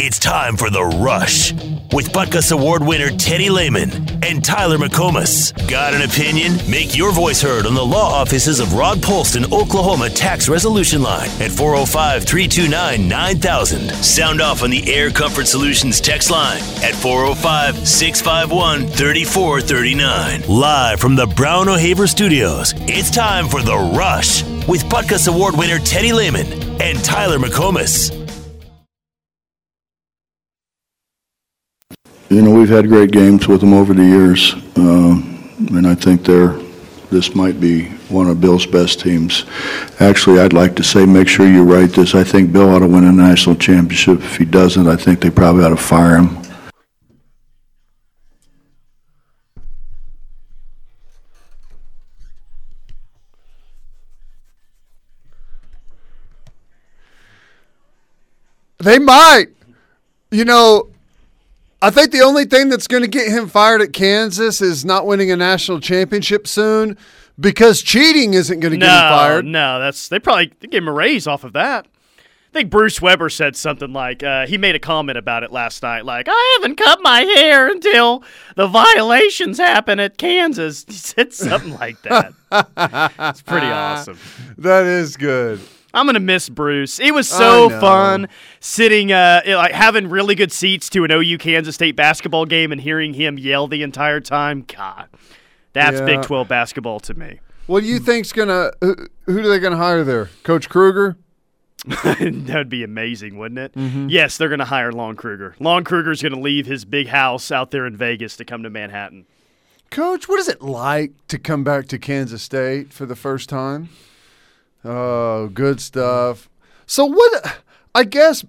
It's time for The Rush with Butkus Award winner Teddy Lehman and Tyler McComas. Got an opinion? Make your voice heard on the law offices of Rod Polston, Oklahoma Tax Resolution Line at 405 329 9000. Sound off on the Air Comfort Solutions text line at 405 651 3439. Live from the Brown O'Haver Studios, it's time for The Rush with Butkus Award winner Teddy Lehman and Tyler McComas. You know, we've had great games with them over the years, um, and I think they're. This might be one of Bill's best teams. Actually, I'd like to say, make sure you write this. I think Bill ought to win a national championship. If he doesn't, I think they probably ought to fire him. They might. You know, I think the only thing that's going to get him fired at Kansas is not winning a national championship soon because cheating isn't going to no, get him fired. No, that's they probably they gave him a raise off of that. I think Bruce Weber said something like uh, he made a comment about it last night, like I haven't cut my hair until the violations happen at Kansas. He said something like that. it's pretty awesome. That is good. I'm gonna miss Bruce. It was so fun sitting, uh, like having really good seats to an OU Kansas State basketball game and hearing him yell the entire time. God, that's Yeah. Big 12 basketball to me. What do you think's gonna? Who, who are they gonna hire there? Coach Kruger. That'd be amazing, wouldn't it? Yes, they're going to hire Lon Kruger. Lon Kruger's going to leave his big house out there in Vegas to come to Manhattan. Coach, what is it like to come back to Kansas State for the first time? Oh, good stuff. So what? I guess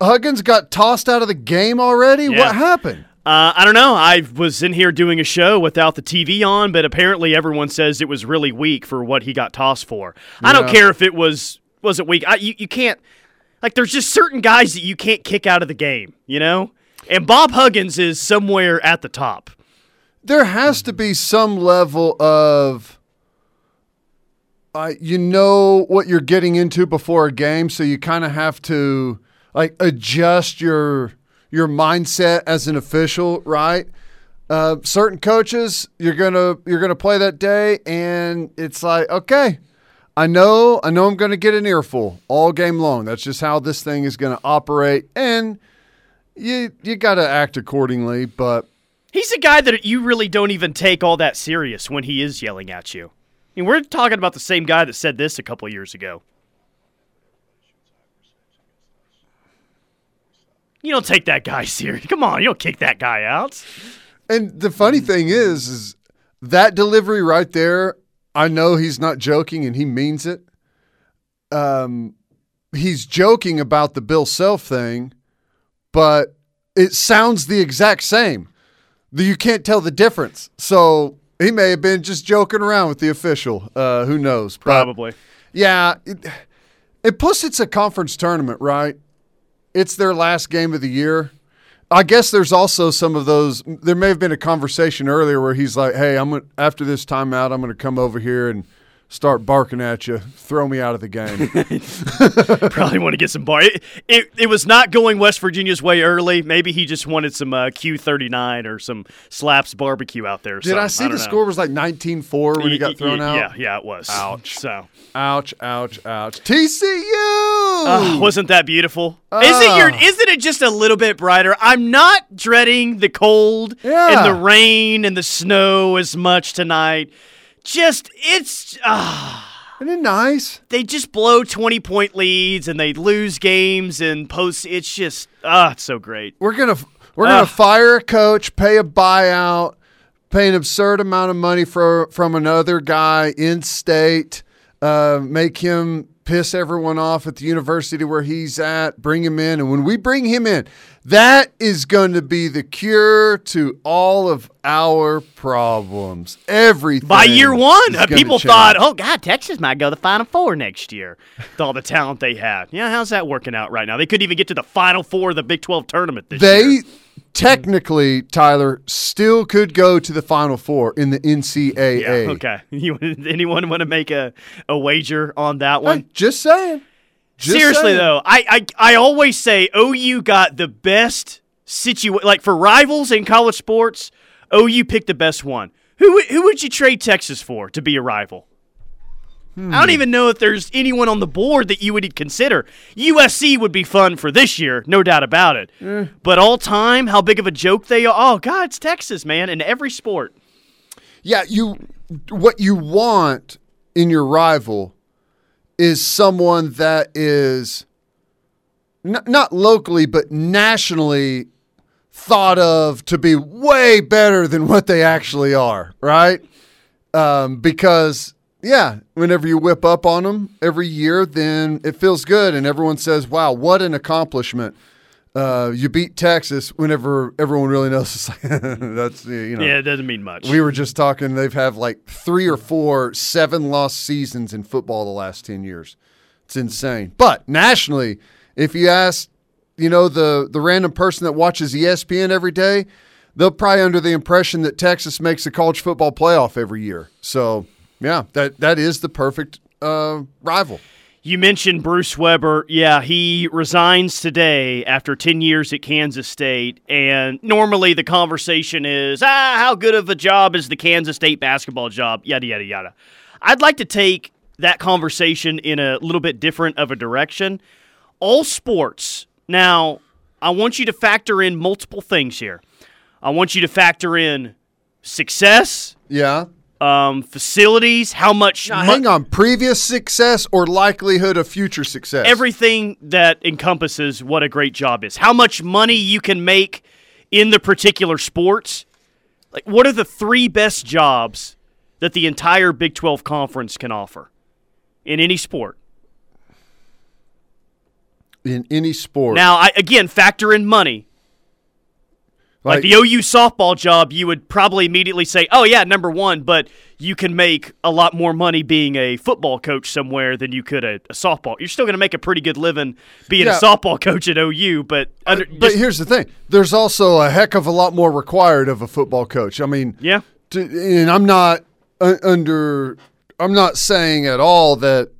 Huggins got tossed out of the game already. Yeah. What happened? Uh, I don't know. I was in here doing a show without the TV on, but apparently everyone says it was really weak for what he got tossed for. I don't care if it was wasn't weak. I, you, you can't like. There's just certain guys that you can't kick out of the game, you know. And Bob Huggins is somewhere at the top. there has to be some level of uh, you know what you're getting into before a game so you kind of have to like adjust your your mindset as an official right uh, certain coaches you're gonna you're gonna play that day and it's like okay I know I know I'm gonna get an earful all game long that's just how this thing is gonna operate and you you gotta act accordingly but He's a guy that you really don't even take all that serious when he is yelling at you. Mean, we're talking about the same guy that said this a couple years ago. You don't take that guy serious. Come on, you don't kick that guy out. And the funny thing is, is that delivery right there. I know he's not joking and he means it. Um, he's joking about the Bill Self thing, but it sounds the exact same. You can't tell the difference. So he may have been just joking around with the official. Uh, who knows? But, Probably. yeah. It, and plus, it's a conference tournament, right? It's their last game of the year. I guess there's also some of those. There may have been a conversation earlier where he's like, "Hey, I'm gonna, after this timeout, I'm going to come over here and start barking at you. Throw me out of the game." Probably want to get some bar. It, it, it was not going West Virginia's way early. Maybe he just wanted some uh, Q39 or some Slaps barbecue out there. or Did I something. see the know. score was like 19-4 when he got thrown out? Yeah, yeah, it was. Ouch. So, Ouch! Ouch! Ouch! TCU. uh, wasn't that beautiful? isn't your Ah. isn't it just a little bit brighter? I'm not dreading the cold Yeah. and the rain and the snow as much tonight. Just it's ah. Isn't it nice? they just blow 20 point leads and they lose games and post it's just ah it's so great We're gonna we're gonna Ugh. fire a coach, pay a buyout, pay an absurd amount of money for from another guy in state, uh, make him piss everyone off at the university where he's at, bring him in, and when we bring him in, that is going to be the cure to all of our problems. Everything by year one uh, people change. thought oh god texas might go to the final four next year. With all the talent they had yeah how's that working out right now? They couldn't even get to the final four of the big 12 tournament this They year technically, Tyler, still could go to the Final Four in the NCAA. yeah okay you, anyone want to make a, a wager on that one Hey, just saying. Just Seriously saying. though, I, I I always say OU got the best situation. Like for rivals in college sports, OU picked the best one. Who who would you trade Texas for to be a rival? I don't even know if there's anyone on the board that you would consider. USC would be fun for this year, no doubt about it. But all time, how big of a joke they are. Oh God, it's Texas, man, in every sport. Yeah, you what you want in your rival is someone that is n- not locally but nationally thought of to be way better than what they actually are, right? Um, because yeah, whenever you whip up on them every year, then it feels good, and everyone says, "Wow, what an accomplishment!" Uh, you beat Texas whenever everyone really knows it's like that's you know Yeah, it doesn't mean much. we were just talking. They've had like three or four seven lost seasons in football the last ten years. It's insane. But nationally, if you ask, you know, the the random person that watches ESPN every day, they'll probably under the impression that Texas makes the college football playoff every year. So yeah, that that is the perfect uh, rival. You mentioned Bruce Weber. Yeah, he resigns today after 10 years at Kansas State. And normally the conversation is, ah, how good of a job is the Kansas State basketball job? Yada, yada, yada. I'd like to take that conversation in a little bit different of a direction. All sports. Now, I want you to factor in multiple things here. I want you to factor in success, Yeah. Um, facilities, how much Now, mo- hang on. Previous success or likelihood of future success? everything that encompasses what a great job is. How much money you can make in the particular sports. Like, what are the three best jobs that the entire Big 12 conference can offer in any sport? in any sport. Now, I, again, factor in money. Like, the OU softball job, you would probably immediately say, oh, yeah, number one, but you can make a lot more money being a football coach somewhere than you could a, a softball. You're still going to make a pretty good living being Yeah. a softball coach at OU, but, under, but just- here's the thing: there's also a heck of a lot more required of a football coach. I mean, yeah. to, and I'm not uh, under. I'm not saying at all that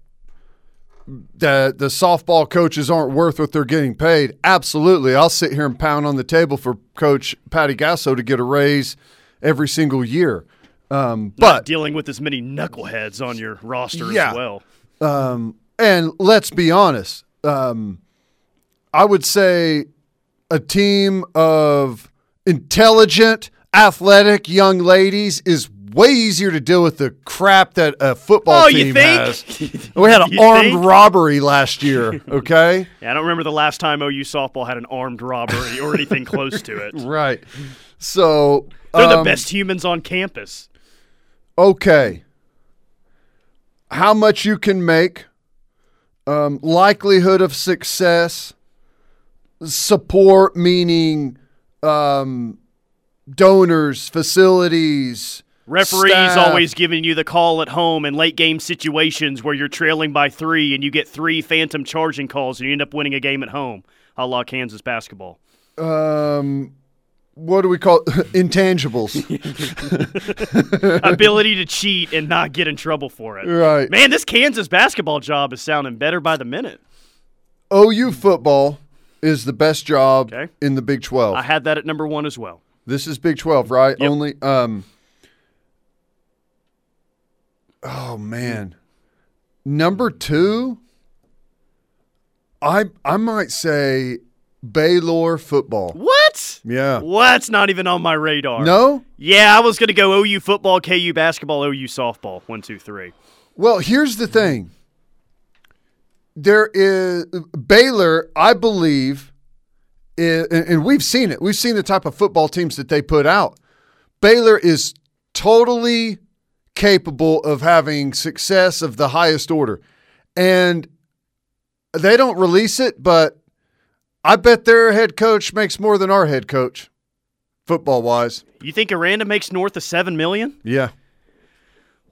that the softball coaches aren't worth what they're getting paid. Absolutely, I'll sit here and pound on the table for Coach Patty Gasso to get a raise every single year. Um, but dealing with as many knuckleheads on your roster Yeah. as well. Um, and let's be honest, um, I would say a team of intelligent, athletic young ladies is way easier to deal with the crap that a football Oh, team you think? has. We had an armed think? robbery last year, okay? Yeah, I don't remember the last time OU softball had an armed robbery or anything close to it. right. So They're the um, best humans on campus. okay. How much you can make, um, likelihood of success, support meaning um, donors, facilities, Referees staff. always giving you the call at home in late game situations where you're trailing by three and you get three phantom charging calls and you end up winning a game at home, a la Kansas basketball. um, what do we call intangibles? Ability to cheat and not get in trouble for it. right. Man, this Kansas basketball job is sounding better by the minute. OU football is the best job Okay. in the Big 12. I had that at number one as well. This is Big 12, right? Yep. Only um Oh man. Number 2 I I might say Baylor football. What? Yeah. What's not even on my radar? No? Yeah, I was going to go OU football, KU basketball, OU softball. One, two, three. Well, here's the thing. There is Baylor, I believe, i- and and we've seen it. We've seen the type of football teams that they put out. Baylor is totally capable of having success of the highest order. And they don't release it, but I bet their head coach makes more than our head coach, football wise. You think Aranda makes north of seven million? Yeah.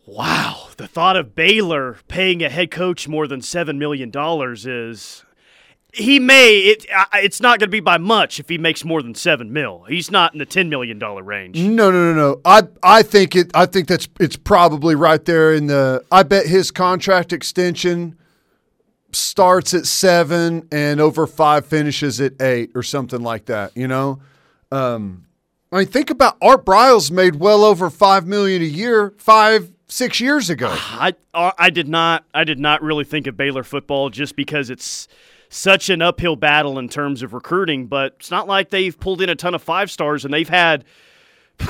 Wow, the thought of Baylor paying a head coach more than seven million dollars is. He may. It. It's not going to be by much if he makes more than seven mil. He's not in the ten million dollar range. No, no, no, no. I I think it. I think that's it's probably right there in the. I bet his contract extension starts at seven and over five finishes at eight or something like that. You know, um, I mean, think about Art Briles made well over five million a year five six years ago. I I did not I did not really think of Baylor football just because it's such an uphill battle in terms of recruiting, but it's not like they've pulled in a ton of five stars and they've had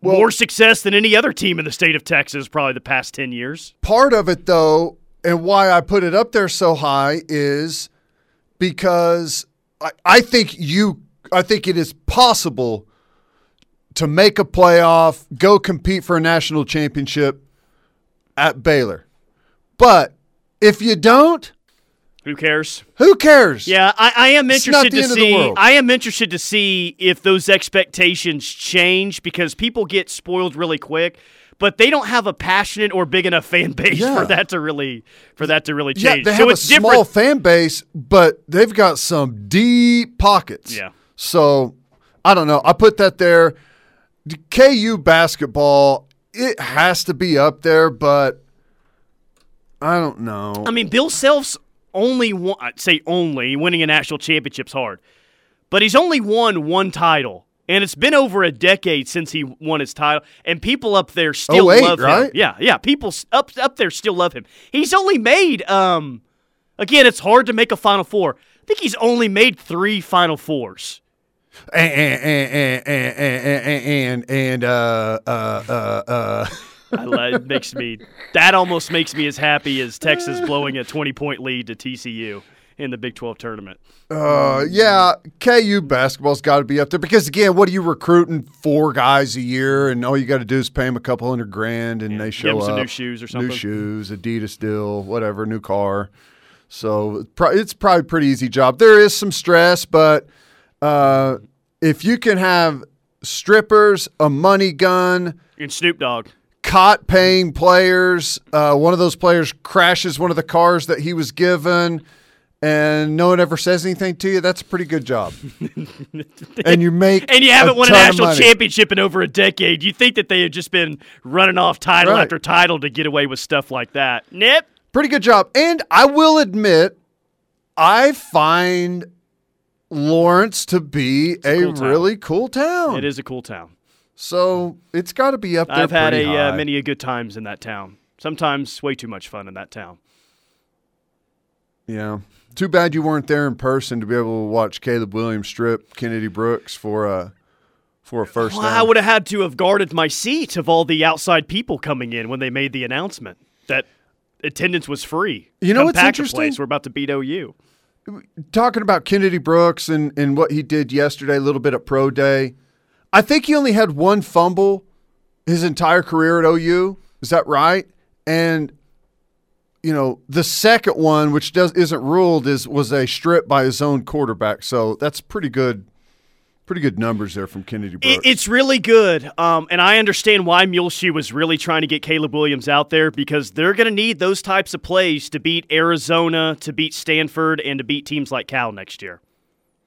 Well- more success than any other team in the state of Texas probably the past 10 years. Part of it, though, and why I put it up there so high is because I, I think you, I think it is possible to make a playoff, go compete for a national championship at Baylor. But if you don't, Who cares? who cares? Yeah, I, I am interested to end of the see. I am interested to see if those expectations change because people get spoiled really quick, but they don't have a passionate or big enough fan base Yeah. for that to really for that to really Yeah, change. they so have a it's different. small fan base, but they've got some deep pockets. Yeah. So I don't know. I put that there. KU basketball, it has to be up there, but I don't know. I mean, Bill Self's only I'd say only winning a national championship's hard, but he's only won one title. And it's been over a decade since he won his title, and people up there still 08, love him. Yeah, yeah, people up up there still love him. He's only made, um, again, it's hard to make a Final Four. I think he's only made three Final Fours. and and and and and and, and uh uh uh uh. It makes me that almost makes me as happy as Texas blowing a twenty point lead to TCU in the Big Twelve tournament. Uh, yeah, KU basketball's got to be up there because again, what are you recruiting four guys a year, and all you got to do is pay them a couple hundred grand, and they show give 'em some up. new shoes or something. New shoes, Adidas deal, whatever, new car. So it's probably a pretty easy job. There is some stress, but uh, if you can have strippers, a money gun, And Snoop Dogg. Caught paying players. Uh, one of those players crashes one of the cars that he was given, and no one ever says anything to you. That's a pretty good job. and you make And you haven't won a national championship in over a decade. You think that they have just been running off title Right. after title to get away with stuff like that. Nip. Pretty good job. And I will admit, I find Lawrence to be a, cool really cool town. It is a cool town. So it's got to be up there. I've had a uh, many a good times in that town. Sometimes way too much fun in that town. Yeah. Too bad you weren't there in person to be able to watch Caleb Williams strip Kennedy Brooks for a for a first Well, I would have had to have guarded my seat of all the outside people coming in when they made the announcement that attendance was free. You know Come what's interesting? Place. We're about to beat OU. Talking about Kennedy Brooks and, and what he did yesterday, a little bit at Pro Day. I think he only had one fumble his entire career at OU. Is that right? And you know, the second one, which does isn't ruled, is was a strip by his own quarterback. So that's pretty good, pretty good numbers there from Kennedy Brooks. It's really good, um, and I understand why Muleshoe was really trying to get Caleb Williams out there because they're going to need those types of plays to beat Arizona, to beat Stanford, and to beat teams like Cal next year.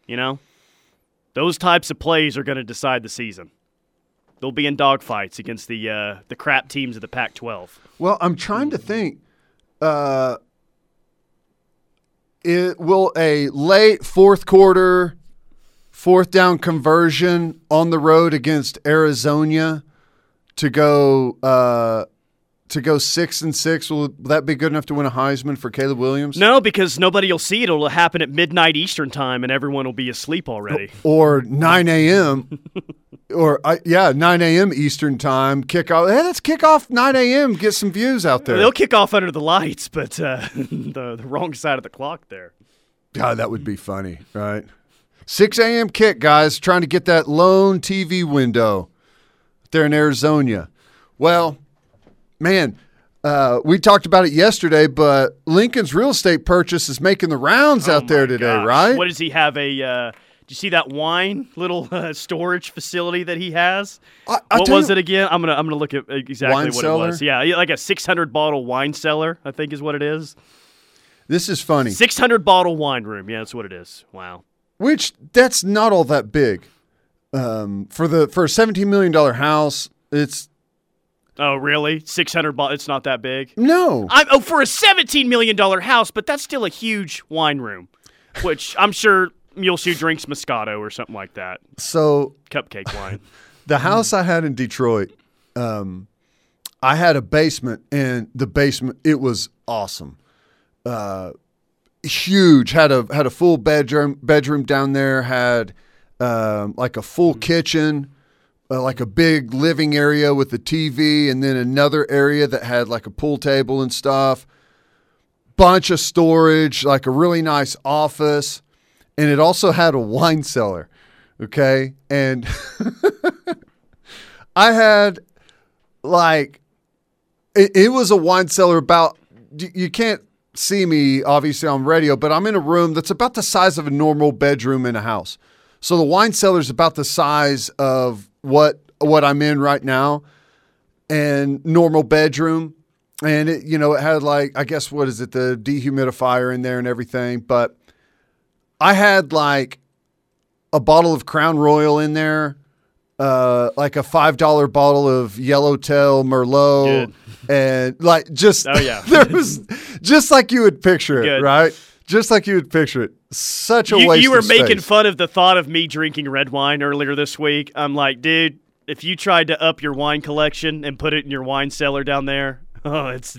You know, those types of plays are going to decide the season. They'll be in dogfights against the uh, the crap teams of the Pac-12. Well, I'm trying to think. Uh, it will a late fourth quarter, fourth down conversion on the road against Arizona to go uh, to go six and six. Will that be good enough to win a Heisman for Caleb Williams? No, because nobody will see it. It'll happen at midnight Eastern time, and everyone will be asleep already. Or 9 a.m. or I yeah, 9 a.m. Eastern time kickoff. Hey, let's kick off 9 a.m. Get some views out there. They'll kick off under the lights, but uh, the the wrong side of the clock there. God, that would be funny, right? 6 a.m. kick, guys, trying to get that lone TV window there in Arizona. Well, man, uh, we talked about it yesterday, but Lincoln's real estate purchase is making the rounds out Oh there today, gosh. right? What does he have? A uh, do you see that wine little uh, storage facility that he has? I- what was you- it again? I'm gonna I'm gonna look at exactly what cellar? it was. Yeah, like a 600 bottle wine cellar. I think is what it is. this is funny, 600 bottle wine room. Yeah, that's what it is. Wow. which that's not all that big um, for the for a 17 million dollar house. It's Oh, really? Six hundred. bucks? it's not that big. No. I'm oh for a seventeen million dollar house, but that's still a huge wine room, which I'm sure Muleshoe drinks Moscato or something like that. So Cupcake wine. the house I had in Detroit, um, I had a basement, and the basement it was awesome, uh, huge. had a had a full bedroom bedroom down there. Had um, like a full kitchen, uh, like a big living area with a TV, and then another area that had like a pool table and stuff. Bunch of storage, like a really nice office, and it also had a wine cellar. Okay, and I had like it, it was a wine cellar about you, you can't see me obviously on radio, but I'm in a room that's about the size of a normal bedroom in a house. So the wine cellar is about the size of what what I'm in right now and normal bedroom and it you know it had like I guess what is it the dehumidifier in there and everything, but I had like a bottle of Crown Royal in there, uh, like a five dollar bottle of Yellowtail Merlot, and like just Oh, yeah. there was just like you would picture it, Good. right? Just like you would picture it. Such a you, waste. you were making space. fun of the thought of me drinking red wine earlier this week. I'm like, dude, if you tried to up your wine collection and put it in your wine cellar down there, oh, it's.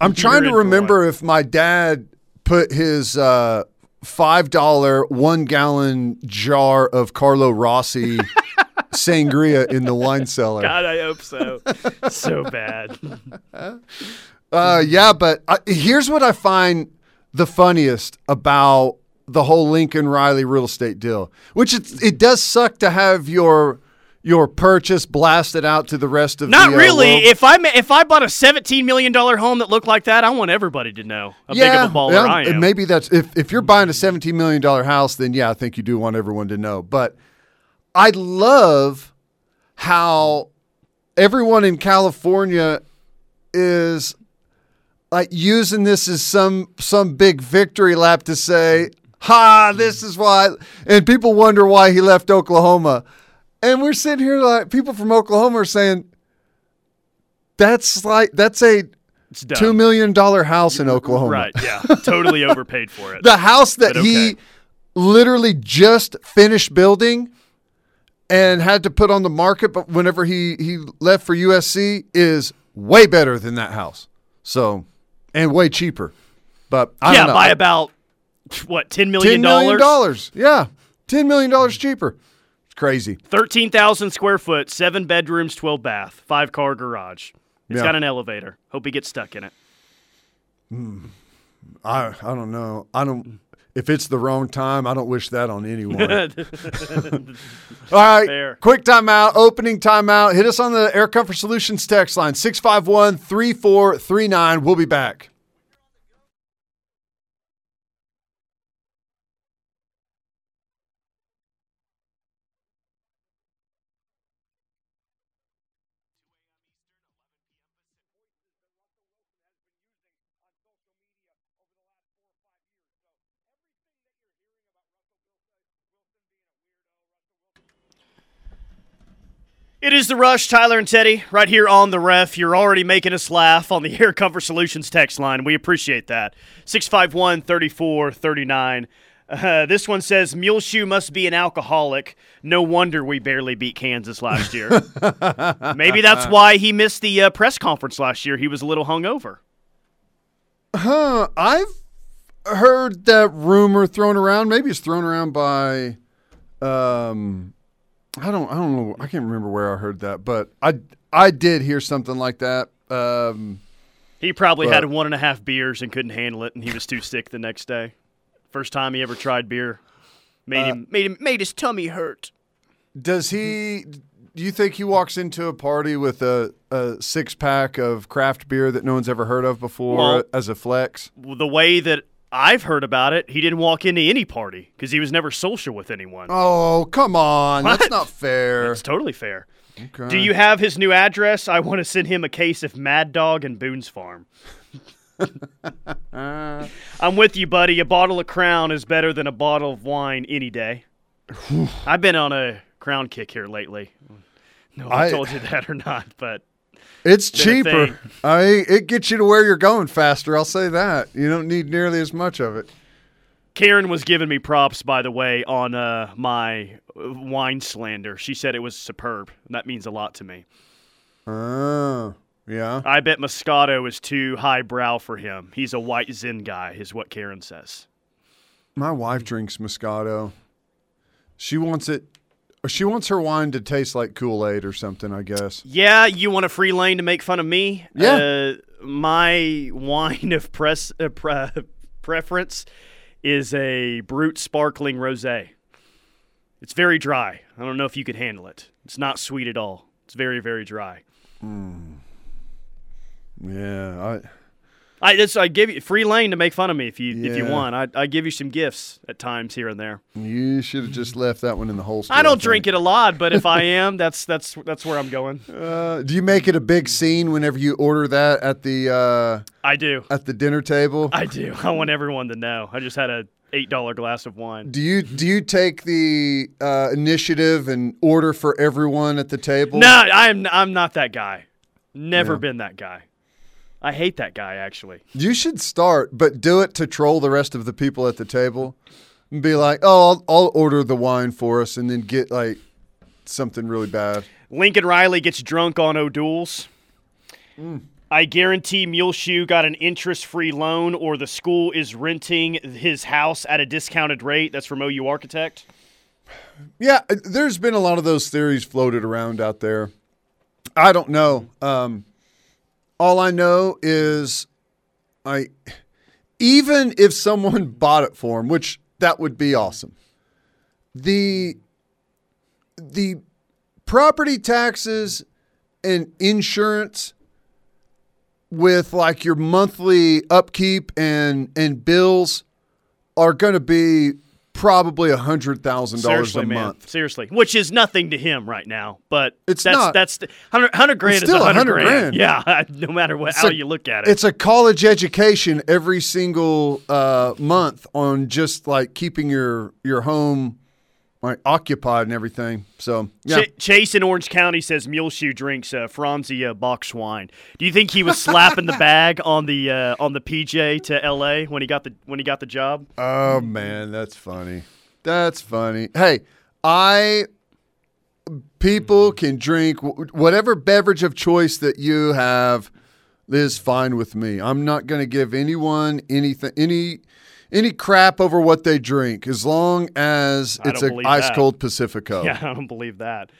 I'm trying to remember if my dad put his uh, five dollar one gallon jar of Carlo Rossi sangria in the wine cellar. God, I hope so. so bad. Uh, yeah, but I, here's what I find the funniest about the whole Lincoln Riley real estate deal, which it, it does suck to have your your purchase blasted out to the rest of Not the uh, really. world. If I if I bought a seventeen million dollar home that looked like that, I want everybody to know how big of a baller yeah, I am. Maybe that's if, if you're buying a seventeen million dollar house, then yeah, I think you do want everyone to know. But I love how everyone in California is like using this as some some big victory lap to say, "Ha, this is why," and people wonder why he left Oklahoma. And we're sitting here like people from Oklahoma are saying, "That's like that's a two million dollar house in Oklahoma." Right? Yeah, totally overpaid for it. The house that But he literally just finished building and had to put on the market, but whenever he he left for USC is way better than that house. So, and way cheaper. But I yeah, don't know. by about what ten million dollars? dollars. Yeah, ten million dollars cheaper. It's crazy. Thirteen thousand square foot, seven bedrooms, twelve bath, five car garage. It's Yeah. got an elevator. Hope he gets stuck in it. Hmm. I I don't know. I don't. If it's the wrong time, I don't wish that on anyone. All right. Fair. Quick timeout, opening timeout. Hit us on the Air Comfort Solutions text line 651 3439. We'll be back. It is the rush, Tyler and Teddy, right here on the ref. You're already making us laugh on the Air Comfort Solutions text line. We appreciate that. 651 3439. Uh, this one says Muleshoe must be an alcoholic. No wonder we barely beat Kansas last year. Maybe that's why he missed the uh, press conference last year. He was a little hungover. Huh. I've heard that rumor thrown around. Maybe it's thrown around by um I don't I don't know. I can't remember where I heard that, but I I did hear something like that. Um He probably But- had one and a half beers and couldn't handle it, and he was too sick the next day. First time he ever tried beer, made him made him made his tummy hurt. Does he? Do you think he walks into a party with a, a six pack of craft beer that no one's ever heard of before Well- as a flex? the way that I've heard about it, he didn't walk into any party because he was never social with anyone. Oh, come on. That's not fair. It's totally fair. Okay. Do you have his new address? I want to send him a case of Mad Dog and Boone's Farm. I'm with you, buddy. A bottle of Crown is better than a bottle of wine any day. I've been on a Crown kick here lately. No, I, I- told you that or not, but It's cheaper. I it gets you to where you're going faster. I'll say that. You don't need nearly as much of it. Karen was giving me props, by the way, on uh, my wine slander. She said it was superb. That means a lot to me. Oh, yeah. I bet Moscato is too highbrow for him. He's a white Zin guy, is what Karen says. My wife drinks Moscato. She wants it. She wants her wine to taste like Kool Aid or something. I guess. Yeah, you want a free lane to make fun of me? Yeah. Uh, my wine of press uh, pre- preference is a Brut Sparkling Rosé. It's very dry. I don't know if you could handle it. It's not sweet at all. It's very, very dry. Mm. Yeah. I. I just I give you free lane to make fun of me if you if you want. I I give you some gifts at times here and there. You should have just left that one in the holster. I don't drink it a lot, but if I am, that's that's that's where I'm going. Uh, do you make it a big scene whenever you order that at the uh, I do. at the dinner table? I do. I want everyone to know. I just had a eight dollar glass of wine. Do you do you take the uh, initiative and order for everyone at the table? No, I'm I'm not that guy. Never Yeah. been that guy. I hate that guy actually. You should start, but do it to troll the rest of the people at the table, and be like, "Oh, I'll, I'll order the wine for us," and then get like something really bad. Lincoln Riley gets drunk on O'Doul's. I guarantee Muleshoe got an interest-free loan, or the school is renting his house at a discounted rate. That's from OU Architect. Yeah, there's been a lot of those theories floated around out there. I don't know. Um, all I know is, I even if someone bought it for him, which that would be awesome. The the property taxes and insurance with like your monthly upkeep and and bills are going to be probably a hundred thousand dollars a man. month. Seriously, which is nothing to him right now, but It's that's not. that's hundred hundred grand It's still hundred 100 grand. grand. Yeah, no matter what how a- you look at it. It's a college education every single uh, month on just like keeping your your home like occupied and everything. So yeah, Ch- Chase in Orange County says Muleshoe drinks uh, Franzia box wine. Do you think he was slapping the bag on the uh, on the PJ to L.A. when he got the when he got the job? Oh man, that's funny. That's funny. Hey, I people can drink whatever beverage of choice that you have is fine with me. I'm not going to give anyone anything any any crap over what they drink as long as it's don't a believe ice that. cold Pacifico. Yeah, I don't believe that.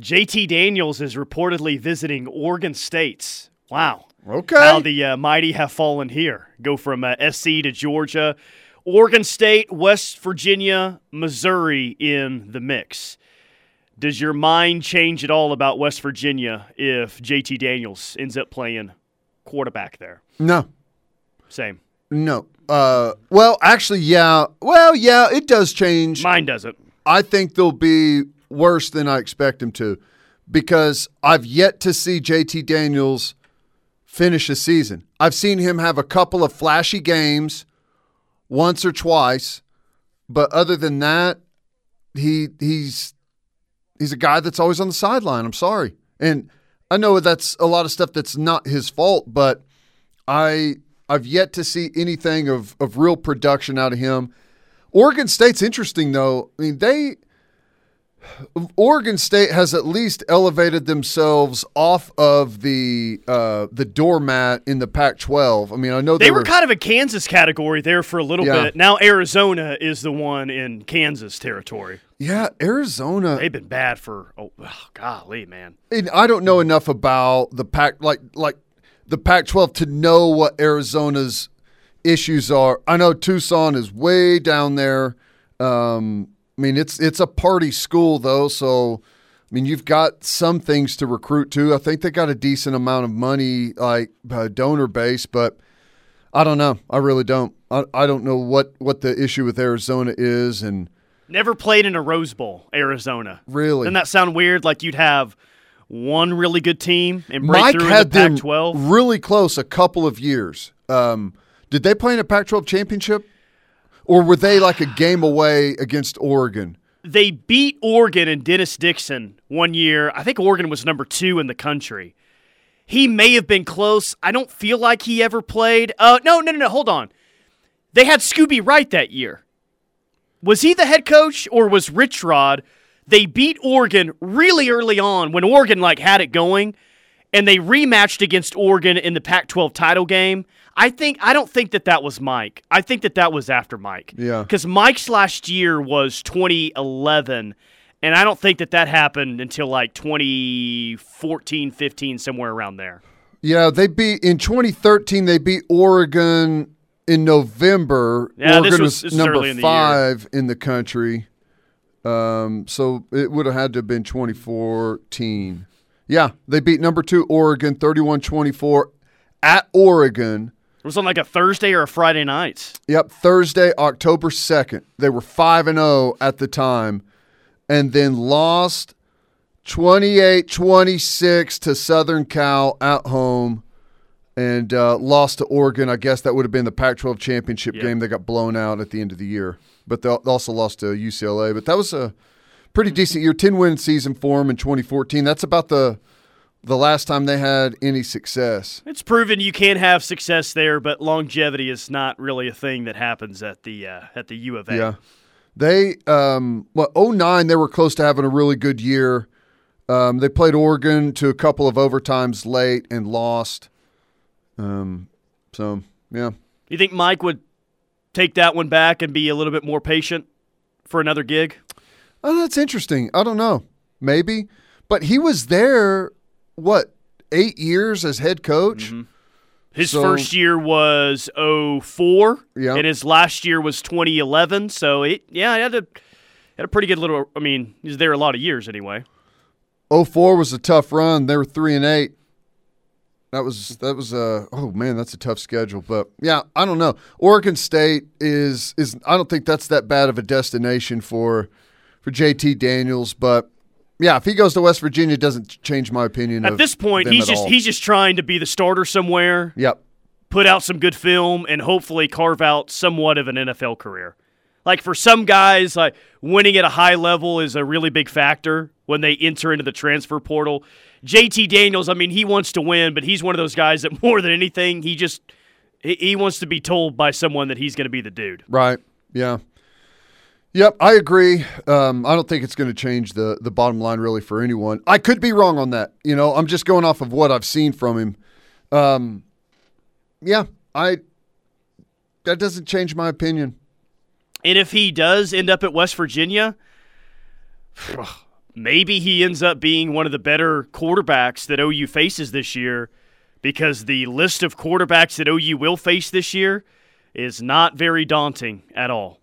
JT Daniels is reportedly visiting Oregon State's. Wow. Okay. How the uh, mighty have fallen here. Go from uh, SC to Georgia, Oregon State, West Virginia, Missouri in the mix. Does your mind change at all about West Virginia if JT Daniels ends up playing quarterback there? no. Same. No. Uh well, actually yeah. Well, yeah, it does change. Mine doesn't. I think they'll be worse than I expect them to because I've yet to see JT Daniels finish a season. I've seen him have a couple of flashy games once or twice, but other than that, he he's he's a guy that's always on the sideline. I'm sorry. And I know that's a lot of stuff that's not his fault, but I I've yet to see anything of of real production out of him. Oregon State's interesting though. I mean, they Oregon State has at least elevated themselves off of the uh, the doormat in the Pac-12. I mean, I know They were kind of a Kansas category there for a little Yeah. bit. Now Arizona is the one in Kansas territory. yeah Arizona. They've been bad for oh, oh golly, man. And I don't know enough about the Pac like like the Pac-12 to know what Arizona's issues are. I know Tucson is way down there. Um, I mean, it's it's a party school though, so I mean, you've got some things to recruit to. I think they got a decent amount of money, like uh, donor base, but I don't know. I really don't. I, I don't know what what the issue with Arizona is, and Never played in a Rose Bowl, Arizona. really, Doesn't that sound weird? Like you'd have one really good team and break Mike through had the them Pac-12. really close a couple of years. Um, did they play in a Pac-12 championship, or were they like a game away against Oregon? They beat Oregon and Dennis Dixon one year. I think Oregon was number two in the country. He may have been close. I don't feel like he ever played. Uh, no, no, no, no. Hold on. They had Scooby Wright that year. Was he the head coach or was Rich Rod? They beat Oregon really early on when Oregon like had it going, and they rematched against Oregon in the Pac-12 title game. I think I don't think that that was Mike. I think that that was after Mike. Yeah. Because Mike's last year was 2011, and I don't think that that happened until like 2014, 15, somewhere around there. Yeah, they beat in 2013. They beat Oregon in November. Yeah, Oregon this was- this was number early in the year. five in the country. Um, so it would have had to have been 2014. Yeah, they beat number two Oregon 31-24 at Oregon. It was on like a Thursday or a Friday night. Yep, Thursday, October 2nd. They were 5 and 0 at the time and then lost 28-26 to Southern Cal at home and uh, lost to Oregon. I guess that would have been the Pac-12 championship Yeah. game. They got blown out at the end of the year. But they also lost to UCLA, but that was a pretty decent year. 10-win season for them in 2014. That's about the the last time they had any success. It's proven you can have success there, but longevity is not really a thing that happens at the uh, at the U of A. Yeah. They um well 09 they were close to having a really good year. Um, they played Oregon to a couple of overtimes late and lost. Um so yeah. You think Mike would take that one back and be a little bit more patient for another gig? Oh, that's interesting. I don't know. Maybe. But he was there what, 8 years as head coach? Mm-hmm. His So- first year was 04, Yeah. and his last year was 2011. So it, yeah, he had a had a pretty good little. I mean, he's there a lot of years anyway. 04 was a tough run. They were 3 and 8. That was that was a oh man, that's a tough schedule. But yeah, I don't know. Oregon State is is I don't think that's that bad of a destination for for JT Daniels, but yeah, if he goes to West Virginia, it doesn't change my opinion. At this point, he's just all. he's just trying to be the starter somewhere, yep. put out some good film, and hopefully carve out somewhat of an NFL career. Like for some guys, like winning at a high level is a really big factor when they enter into the transfer portal. JT Daniels, I mean, he wants to win, but he's one of those guys that more than anything, he just he, wants to be told by someone that he's going to be the dude. Right. Yeah. Yep, I agree. Um, I don't think it's going to change the the bottom line really for anyone. I could be wrong on that. You know, I'm just going off of what I've seen from him. Um, yeah, I that doesn't change my opinion. And if he does end up at West Virginia, maybe he ends up being one of the better quarterbacks that OU faces this year because the list of quarterbacks that OU will face this year is not very daunting at all.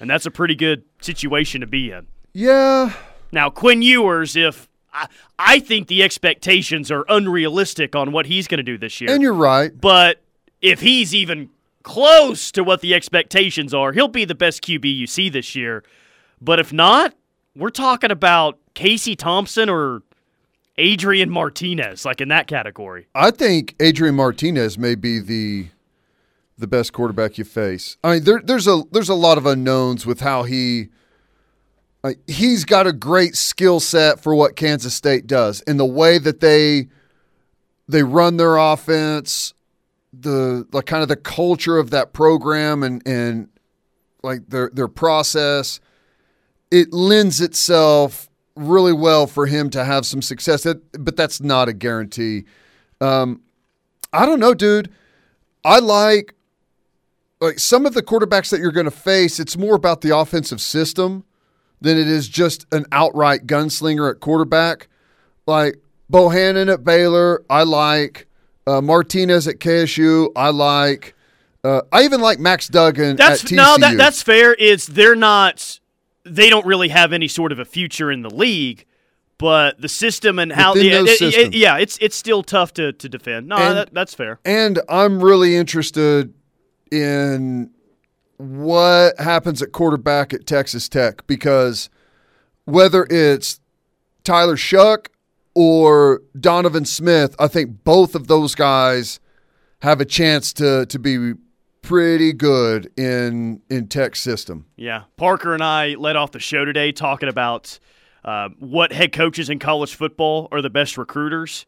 And that's a pretty good situation to be in. Yeah, Now, Quinn Ewers, if I, I think the expectations are unrealistic on what he's going to do this year. and you're right. But if he's even close to what the expectations are, he'll be the best QB you see this year. But if not, we're talking about Casey Thompson or Adrian Martinez, like in that category. I think Adrian Martinez may be the the best quarterback you face. I mean, there, there's a there's a lot of unknowns with how he. He's got a great skill set for what Kansas State does, and the way that they they run their offense, the like kind of the culture of that program, and and like their their process, it lends itself really well for him to have some success. That, but that's not a guarantee. Um, I don't know, dude. I like like some of the quarterbacks that you're going to face. It's more about the offensive system than it is just an outright gunslinger at quarterback. Like Bohanon at Baylor, I like uh, Martinez at KSU. I like. Uh, I even like Max Duggan That's at TCU. no, that, that's fair. It's they're not. They don't really have any sort of a future in the league, but the system and how yeah, it- it- yeah, it's it's still tough to, to defend. No, And- that, that's fair. And I'm really interested in what happens at quarterback at Texas Tech because whether it's Tyler Shough or Donovan Smith, I think both of those guys have a chance to to be pretty good in in Tech's system. Yeah, Parker and I led off the show today talking about uh, what head coaches in college football are the best recruiters.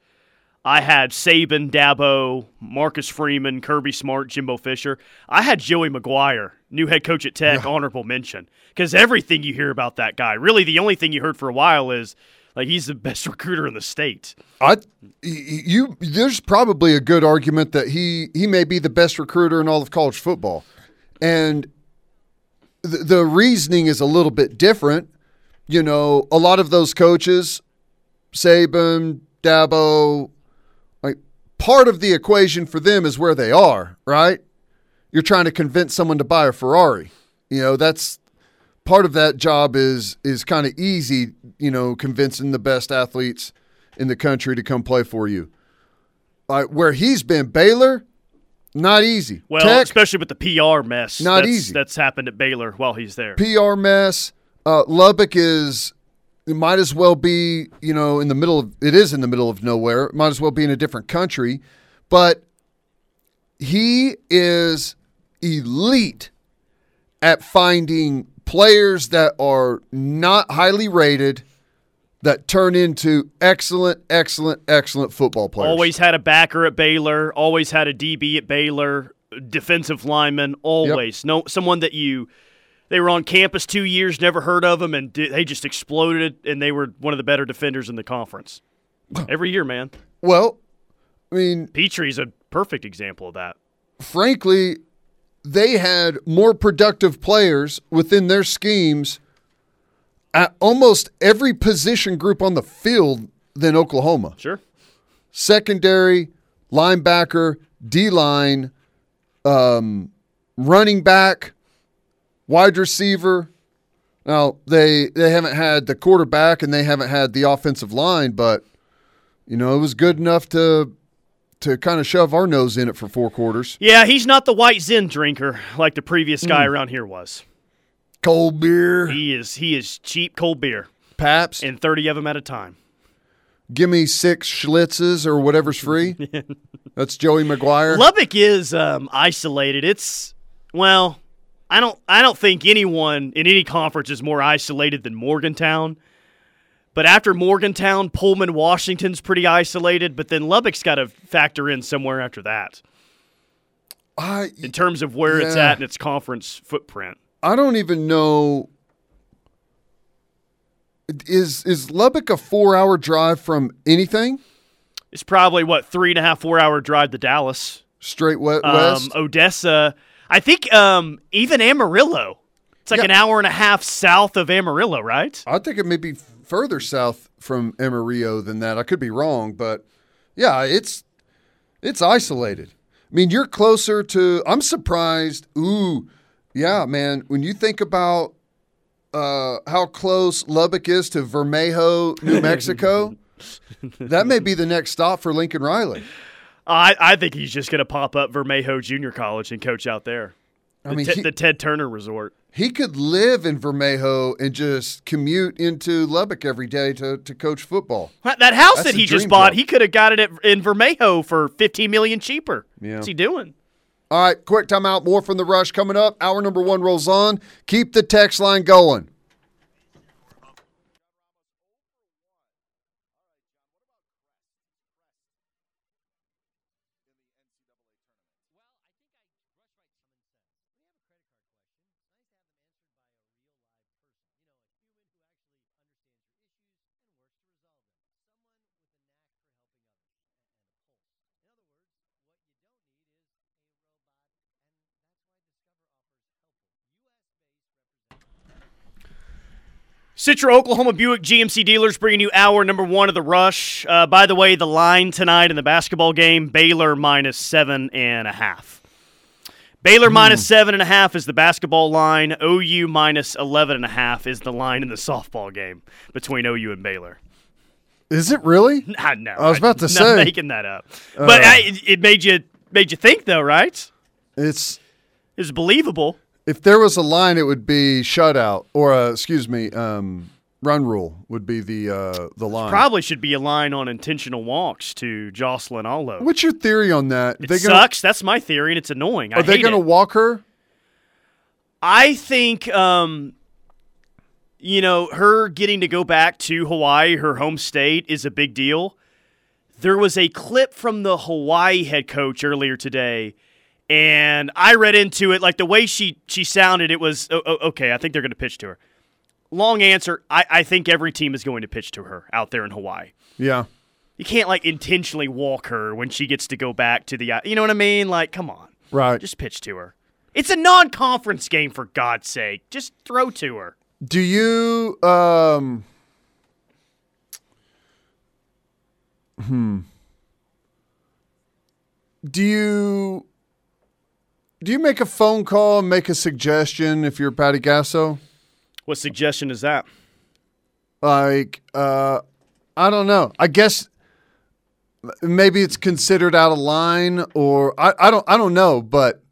I had Saban, Dabo, Marcus Freeman, Kirby Smart, Jimbo Fisher. I had Joey McGuire, new head coach at Tech, honorable mention. Because everything you hear about that guy, really the only thing you heard for a while is like he's the best recruiter in the state. I you there's probably a good argument that he he may be the best recruiter in all of college football, and the, the reasoning is a little bit different. You know, a lot of those coaches, Saban, Dabo, like part of the equation for them is where they are. Right? You're trying to convince someone to buy a Ferrari. You know, that's part of that job is is kind of easy, you know, convincing the best athletes in the country to come play for you. Uh, where he's been, Baylor, not easy. Well, Tech, especially with the PR mess Not that's, easy. that's happened at Baylor while he's there. PR mess. Uh, Lubbock is it might as well be, you know, in the middle of it is in the middle of nowhere. It might as well be in a different country, but he is elite at finding players that are not highly rated that turn into excellent, excellent, excellent football players. Always had a backer at Baylor. Always had a DB at Baylor. Defensive lineman. Always no someone that you. They were on campus two years, never heard of them, and they just exploded, and they were one of the better defenders in the conference. Every year, man. well, I mean, Petrie's a perfect example of that. frankly, they had more productive players within their schemes at almost every position group on the field than Oklahoma. Sure. Secondary, linebacker, D line, um, running back, wide receiver. Now they they haven't had the quarterback and they haven't had the offensive line, but you know it was good enough to to kind of shove our nose in it for four quarters. Yeah, he's not the white Zin drinker like the previous guy Hmm. around here was. Cold beer, He is he is cheap cold beer Pabst. and thirty of them at a time. Give me six Schlitzes or whatever's free. That's Joey McGuire. Lubbock is um, isolated. It's well, I don't I don't think anyone in any conference is more isolated than Morgantown. But after Morgantown, Pullman, Washington's pretty isolated. But then Lubbock's got to factor in somewhere after that I in terms of where it's at in its conference footprint. I don't even know. Is is Lubbock a four hour drive from anything? It's probably what three and a half, four hour drive to Dallas. Straight Um, west. Odessa. I think um, even Amarillo. It's like Yeah. an hour and a half south of Amarillo, right? I think it may be further south from Amarillo than that. I could be wrong, but yeah, it's it's isolated. I mean, you're closer to. I'm surprised. Ooh, yeah, man. When you think about uh, how close Lubbock is to Vermejo, New Mexico, that may be the next stop for Lincoln Riley. I, I think he's just going to pop up Vermejo Junior College and coach out there. I mean, Te- he- the Ted Turner Resort. He could live in Vermejo and just commute into Lubbock every day to, to coach football. That house That's that he just bought, job. he could have got it at, in Vermejo for fifteen million cheaper. Yeah. What's he doing? All right, quick timeout. More from the rush coming up. Hour number one rolls on. Keep the text line going. Citra Oklahoma Buick GMC dealers bringing you hour number one of the rush. Uh, by the way, the line tonight in the basketball game: Baylor minus seven and a half. Baylor minus seven and a half is the basketball line. OU minus eleven and a half is the line in the softball game between OU and Baylor. Is it really? I know. I was about to I'm say. Uh. making that up, but I, it- it made you made you think though, right? It's It's believable. If there was a line, it would be shutout or uh, excuse me, um, run rule would be the uh, the line. Probably should be a line on intentional walks to Jocelyn Alo. What's your theory on that? It They sucks. That's my theory, and it's annoying. I Are they going to walk her? I think, um, you know, her getting to go back to Hawaii, her home state, is a big deal. There was a clip from the Hawaii head coach earlier today, and I read into it like the way she she sounded. It was oh, okay. I think they're going to pitch to her. Long answer. I, I think every team is going to pitch to her out there in Hawaii. Yeah. You can't like intentionally walk her when she gets to go back to the. You know what I mean? Like, come on, Right. just pitch to her. It's a non-conference game for God's sake. Just throw to her. Do you um Hmm. Do you do you make a phone call and make a suggestion if you're Patty Gasso? What suggestion is that? Like uh I don't know. I guess maybe it's considered out of line or I, I don't I don't know, but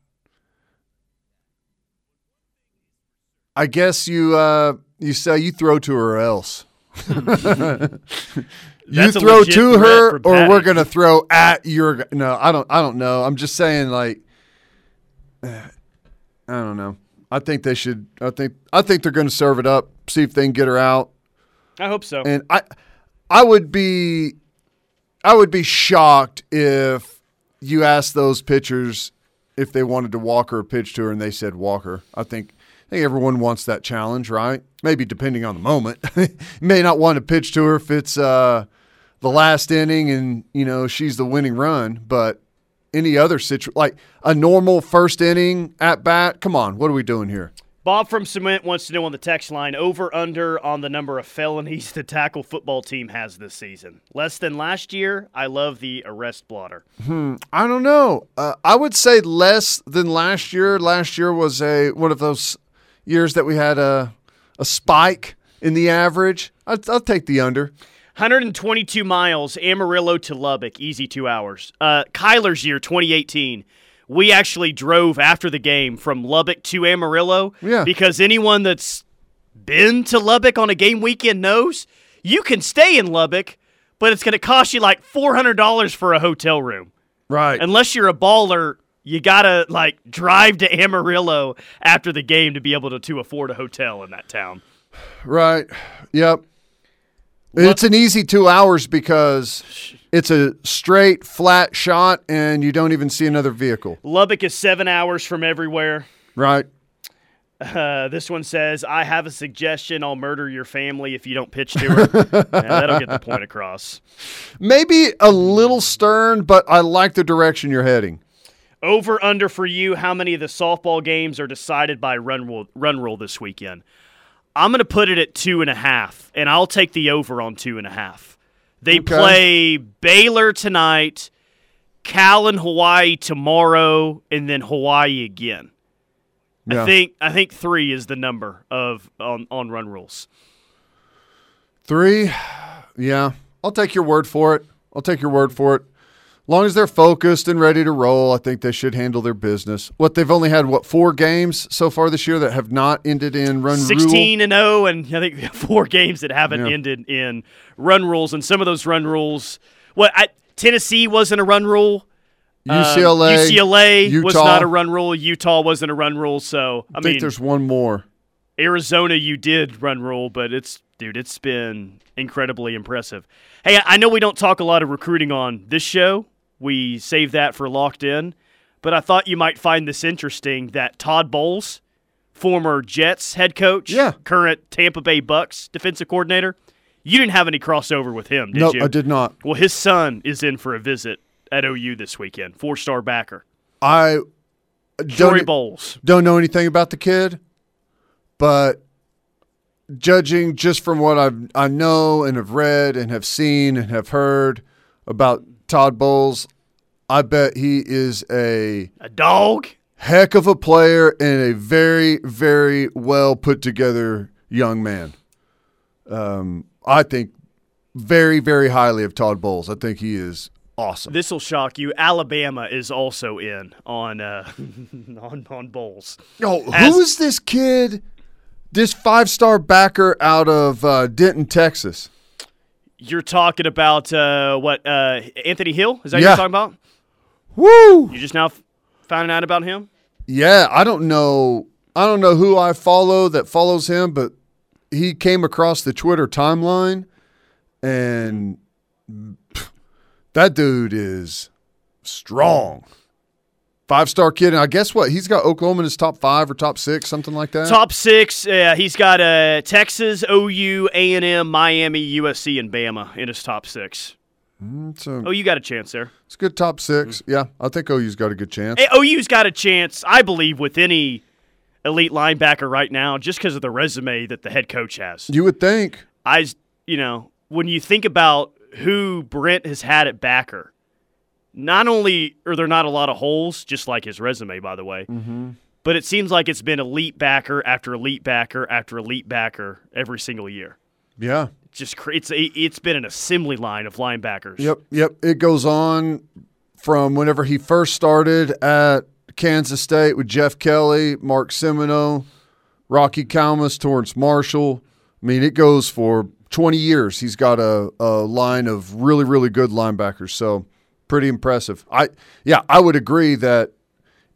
I guess you uh you say you throw to her or else. you throw to her or we're gonna throw at your no, I don't I don't know. I'm just saying like I don't know. I think they should I think I think they're gonna serve it up, see if they can get her out. I hope so. And I I would be I would be shocked if you asked those pitchers if they wanted to walk her or pitch to her and they said walker. I think I think everyone wants that challenge, right? Maybe depending on the moment. you may not want to pitch to her if it's uh, the last inning and you know she's the winning run, but any other situation like a normal first inning at bat, come on, what are we doing here? Bob from Cement wants to know on the text line over under on the number of felonies the tackle football team has this season. Less than last year. I love the arrest blotter. I don't know. Uh, I would say less than last year. Last year was a one of those years that we had a a spike in the average. I'll, I'll take the under. 122 miles, Amarillo to Lubbock, easy two hours. Uh, Kyler's year, 2018. We actually drove after the game from Lubbock to Amarillo Yeah. because anyone that's been to Lubbock on a game weekend knows you can stay in Lubbock, but it's going to cost you like $400 for a hotel room. Right. Unless you're a baller, you gotta like drive to Amarillo after the game to be able to, to afford a hotel in that town. right. Yep. It's an easy two hours because it's a straight flat shot and you don't even see another vehicle. Lubbock is seven hours from everywhere. Right. Uh, this one says, "I have a suggestion. I'll murder your family if you don't pitch to her." Yeah, that'll get the point across. Maybe a little stern, but I like the direction you're heading. Over under for you. How many of the softball games are decided by run rule, run rule this weekend? I'm going to put it at two and a half, and I'll take the over on two and a half. They Okay. play Baylor tonight, Cal and Hawaii tomorrow, and then Hawaii again. Yeah. I think I think three is the number of on, on run rules. Three, yeah. I'll take your word for it. I'll take your word for it. Long as they're focused and ready to roll, I think they should handle their business. What they've only had what four games so far this year that have not ended in run rule. 16 and 0 and I think four games that haven't Yeah. ended in run rules and some of those run rules what I, Tennessee wasn't a run rule Um, UCLA, UCLA was not a run rule Utah wasn't a run rule so I, I think mean there's one more. Arizona you did run rule but it's dude it's been incredibly impressive hey I know we don't talk a lot of recruiting on this show we save that for locked in but I thought you might find this interesting that Todd Bowles former Jets head coach, Yeah. current Tampa Bay Bucks defensive coordinator. You didn't have any crossover with him, did No, you? I did not. Well, his son is in for a visit at OU this weekend. Four star backer, I Troy don't, Bowles. don't know anything about the kid, but judging just from what I I know and have read and have seen and have heard about Todd Bowles, I bet he is a A dog. heck of a player and a very, very well put together young man. Um, I think very, very highly of Todd Bowles. I think he is awesome. This will shock you. Alabama is also in on uh, on on Bowles. Oh, As- who is this kid? This five star backer out of uh, Denton, Texas. You're talking about uh, what uh, Anthony Hill? Is that what Yeah. you're talking about? Woo! You just now f- finding out about him? Yeah, I don't know. I don't know who I follow that follows him, but he came across the Twitter timeline, and pff, That dude is strong. Five star kid, and I guess what he's got Oklahoma in his top five or top six, something like that. Top six. Uh, he's got uh, Texas, OU, A and M, Miami, USC, and Bama in his top six. A, Oh, you got a chance there. it's a good top six. Yeah, I think OU's got a good chance. Hey, OU's got a chance, I believe, with any elite linebacker right now, just because of the resume that the head coach has. You would think. I, you know, when you think about who Brent has had at backer, not only are there not a lot of holes, just like his resume, by the way, mm-hmm. but it seems like it's been elite backer after elite backer after elite backer every single year. Yeah. Just it's a, it's been an assembly line of linebackers. Yep. Yep. It goes on from whenever he first started at Kansas State with Jeff Kelly, Mark Simoneau, Rocky Calmus, Torrance Marshall. I mean, it goes for 20 years. He's got a, a line of really, really good linebackers. So pretty impressive. I yeah, I would agree that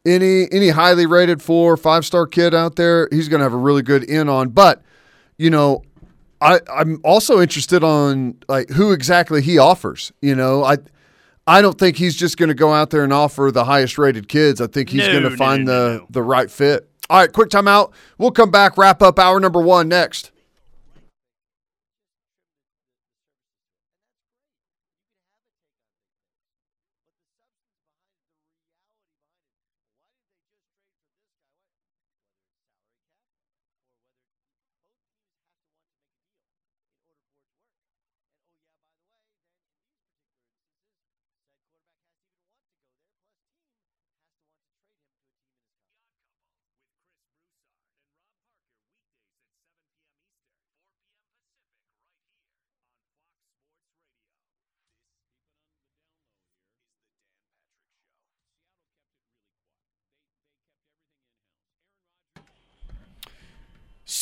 any any highly rated four five star kid out there, he's going to have a really good in on. But you know, I I'm also interested on like who exactly he offers. You know, I. I don't think he's just going to go out there and offer the highest rated kids. I think he's No, going no, to find no, the the right fit. All right, quick timeout. We'll come back, wrap up hour number one next.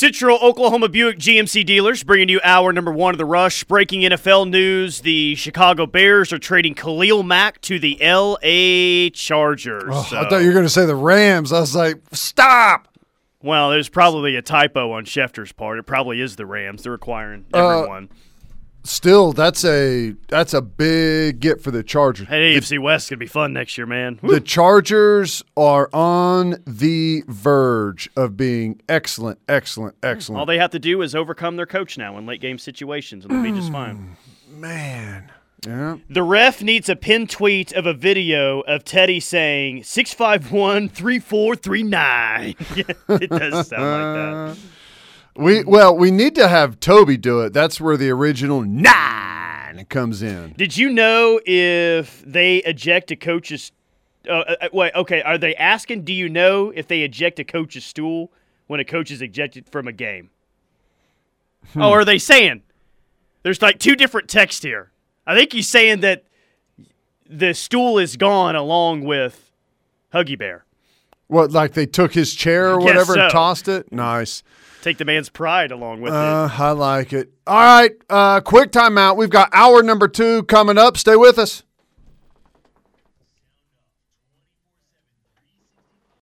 Citro Oklahoma Buick GMC dealers bringing you hour number one of the rush. Breaking NFL news: The Chicago Bears are trading Khalil Mack to the L.A. Chargers. Oh, So- I thought you were going to say the Rams. I was like, stop. well, there's probably a typo on Schefter's part. It probably is the Rams. They're acquiring Uh, everyone. Still, that's a that's a big get for the Chargers. hey, AFC West gonna be fun next year, man. The Chargers are on the verge of being excellent, excellent, excellent. All they have to do is overcome their coach now in late game situations, and they'll be just fine. Mm, man, yeah. The ref needs a pin tweet of a video of Teddy saying 651 3439. It does sound like that. We well, we need to have Toby do it. That's where the original nine comes in. Did you know if they eject a coach's. Uh, uh, wait, okay. Are they asking, do you know if they eject a coach's stool when a coach is ejected from a game? Oh, are they saying? There's like two different texts here. I think he's saying that the stool is gone along with Huggy Bear. What, like they took his chair or whatever and tossed it? Nice. Take the man's pride along with it. Uh, I like it. All right, uh, quick timeout. We've got hour number two coming up. Stay with us.